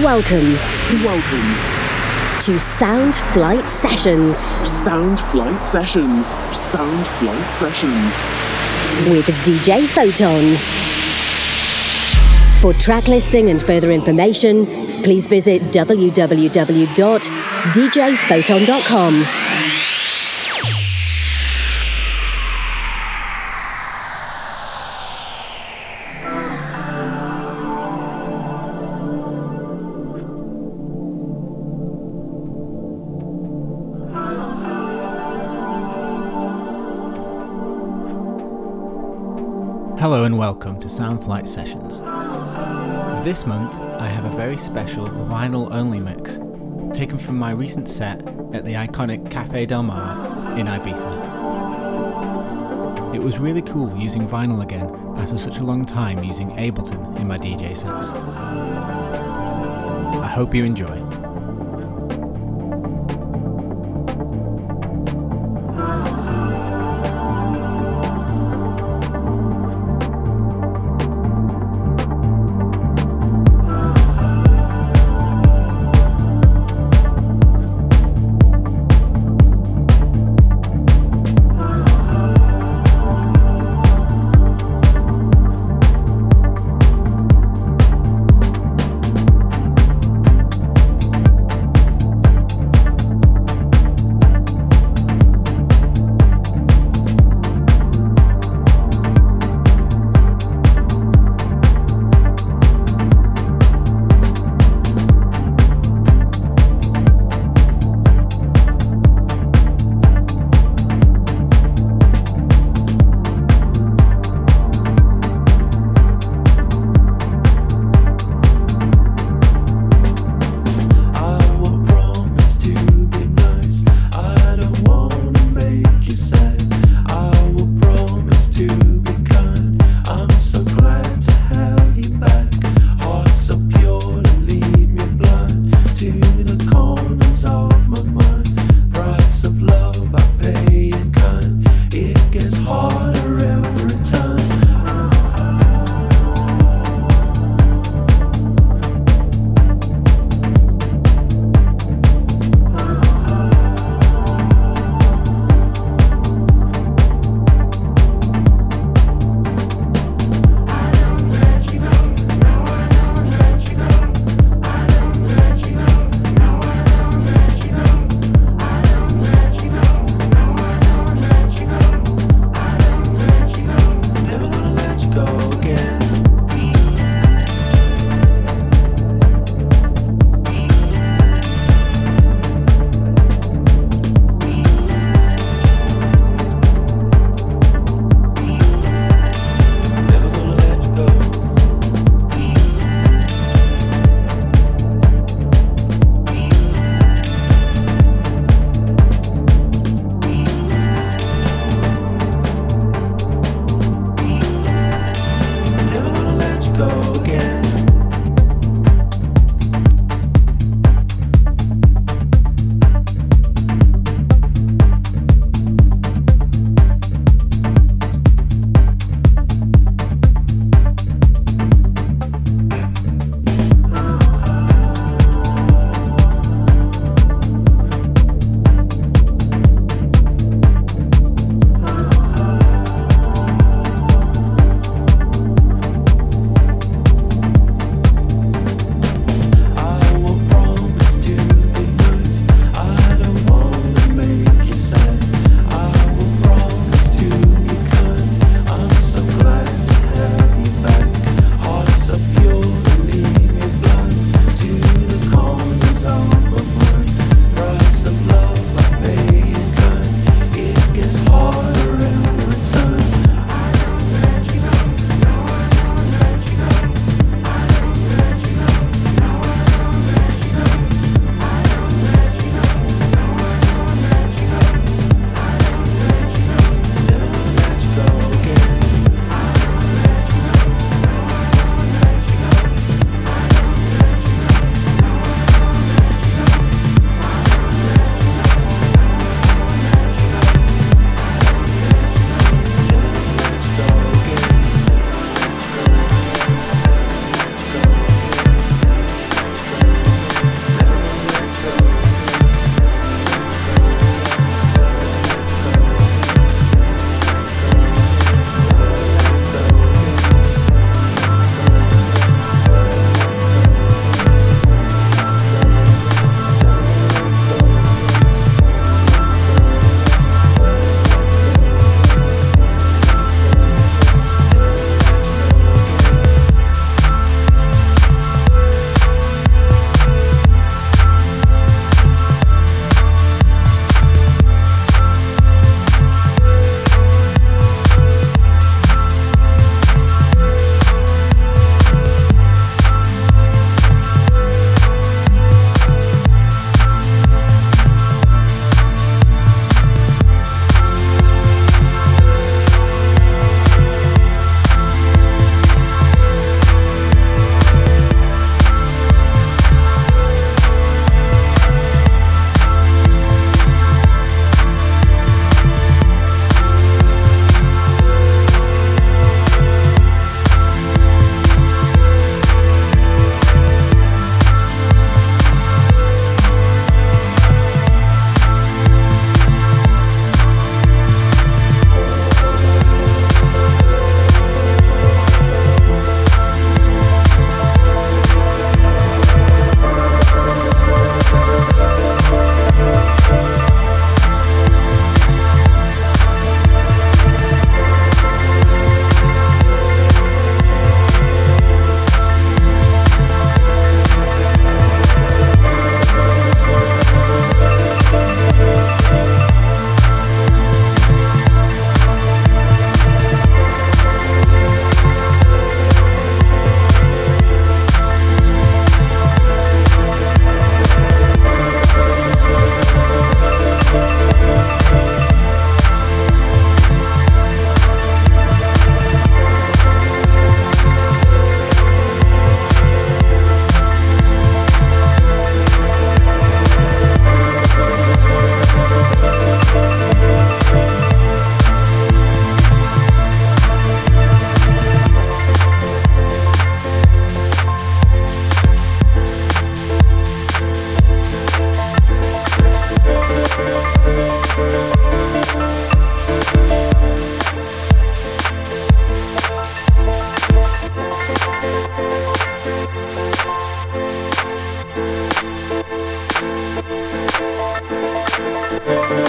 Welcome Welcome. to Sound Flight Sessions Sound Flight Sessions. Sound Flight Sessions. with DJ Photon. For track listing and further information, please visit www.djphoton.com. Hello and welcome to Soundflight Sessions. This month I have a very special vinyl only mix taken from my recent set at the iconic Cafe Del Mar in Ibiza. It was really cool using vinyl again after such a long time using Ableton in my DJ sets. I hope you enjoy.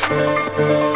Música